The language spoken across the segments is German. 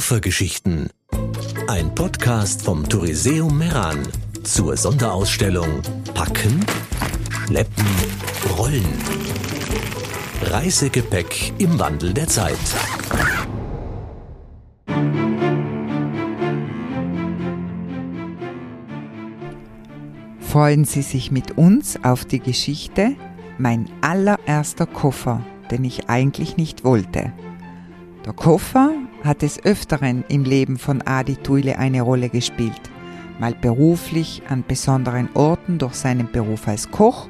Koffergeschichten. Ein Podcast vom Touriseum Meran zur Sonderausstellung Packen, Schleppen, Rollen. Reisegepäck im Wandel der Zeit. Freuen Sie sich mit uns auf die Geschichte Mein allererster Koffer, den ich eigentlich nicht wollte. Der Koffer hat des Öfteren im Leben von Adi Tuile eine Rolle gespielt, mal beruflich an besonderen Orten durch seinen Beruf als Koch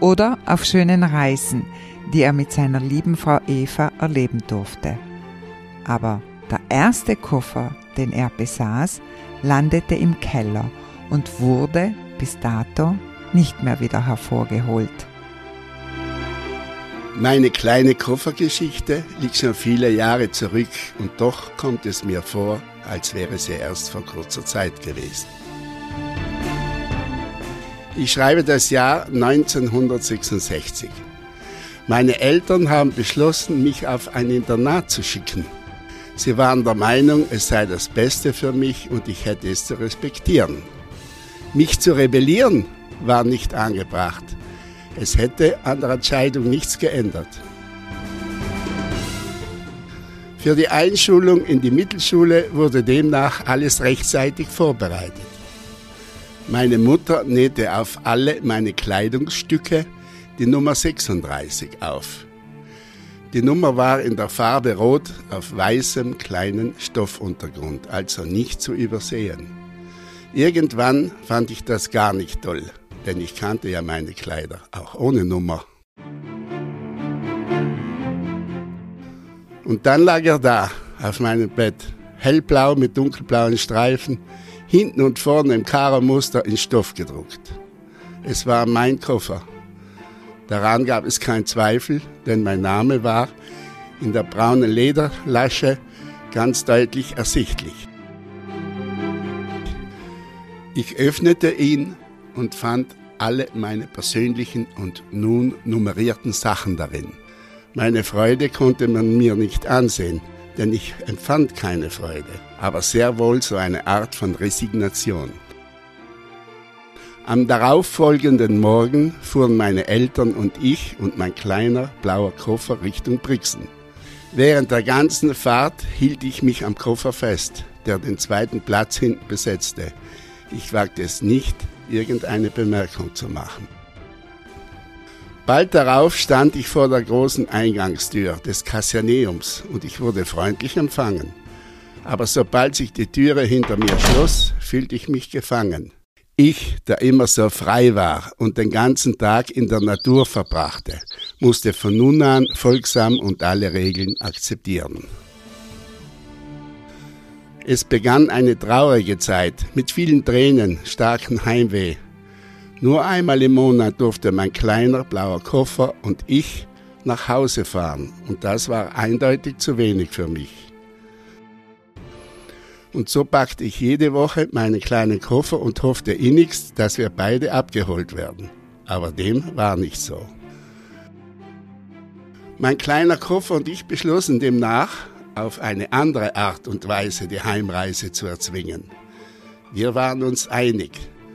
oder auf schönen Reisen, die er mit seiner lieben Frau Eva erleben durfte. Aber der erste Koffer, den er besaß, landete im Keller und wurde bis dato nicht mehr wieder hervorgeholt. Meine kleine Koffergeschichte liegt schon viele Jahre zurück und doch kommt es mir vor, als wäre sie erst vor kurzer Zeit gewesen. Ich schreibe das Jahr 1966. Meine Eltern haben beschlossen, mich auf ein Internat zu schicken. Sie waren der Meinung, es sei das Beste für mich und ich hätte es zu respektieren. Mich zu rebellieren war nicht angebracht. Es hätte an der Entscheidung nichts geändert. Für die Einschulung in die Mittelschule wurde demnach alles rechtzeitig vorbereitet. Meine Mutter nähte auf alle meine Kleidungsstücke die Nummer 36 auf. Die Nummer war in der Farbe Rot auf weißem kleinen Stoffuntergrund, also nicht zu übersehen. Irgendwann fand ich das gar nicht toll denn ich kannte ja meine Kleider, auch ohne Nummer. Und dann lag er da auf meinem Bett, hellblau mit dunkelblauen Streifen, hinten und vorne im Karo-Muster in Stoff gedruckt. Es war mein Koffer. Daran gab es keinen Zweifel, denn mein Name war in der braunen Lederlasche ganz deutlich ersichtlich. Ich öffnete ihn und fand alle meine persönlichen und nun nummerierten Sachen darin. Meine Freude konnte man mir nicht ansehen, denn ich empfand keine Freude, aber sehr wohl so eine Art von Resignation. Am darauffolgenden Morgen fuhren meine Eltern und ich und mein kleiner blauer Koffer Richtung Brixen. Während der ganzen Fahrt hielt ich mich am Koffer fest, der den zweiten Platz hinten besetzte. Ich wagte es nicht, irgendeine Bemerkung zu machen. Bald darauf stand ich vor der großen Eingangstür des Kassianeums und ich wurde freundlich empfangen. Aber sobald sich die Türe hinter mir schloss, fühlte ich mich gefangen. Ich, der immer so frei war und den ganzen Tag in der Natur verbrachte, musste von nun an folgsam und alle Regeln akzeptieren. Es begann eine traurige Zeit mit vielen Tränen, starken Heimweh. Nur einmal im Monat durfte mein kleiner blauer Koffer und ich nach Hause fahren und das war eindeutig zu wenig für mich. Und so packte ich jede Woche meinen kleinen Koffer und hoffte innigst, dass wir beide abgeholt werden. Aber dem war nicht so. Mein kleiner Koffer und ich beschlossen demnach, auf eine andere Art und Weise die Heimreise zu erzwingen. Wir waren uns einig,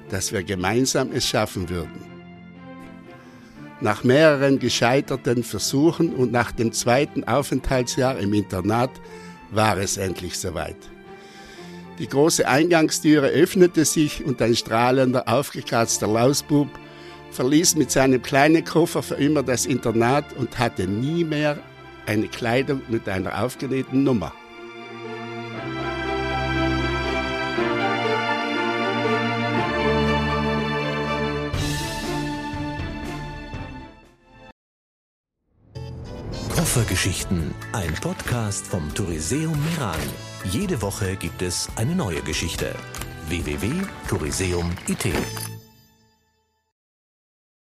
dass wir gemeinsam es schaffen würden. Nach mehreren gescheiterten Versuchen und nach dem zweiten Aufenthaltsjahr im Internat war es endlich soweit. Die große Eingangstüre öffnete sich und ein strahlender, aufgekratzter Lausbub verließ mit seinem kleinen Koffer für immer das Internat und hatte nie mehr eine Kleidung mit einer aufgenähten Nummer. Koffergeschichten, ein Podcast vom Touriseum Meran. Jede Woche gibt es eine neue Geschichte. www.touriseum.it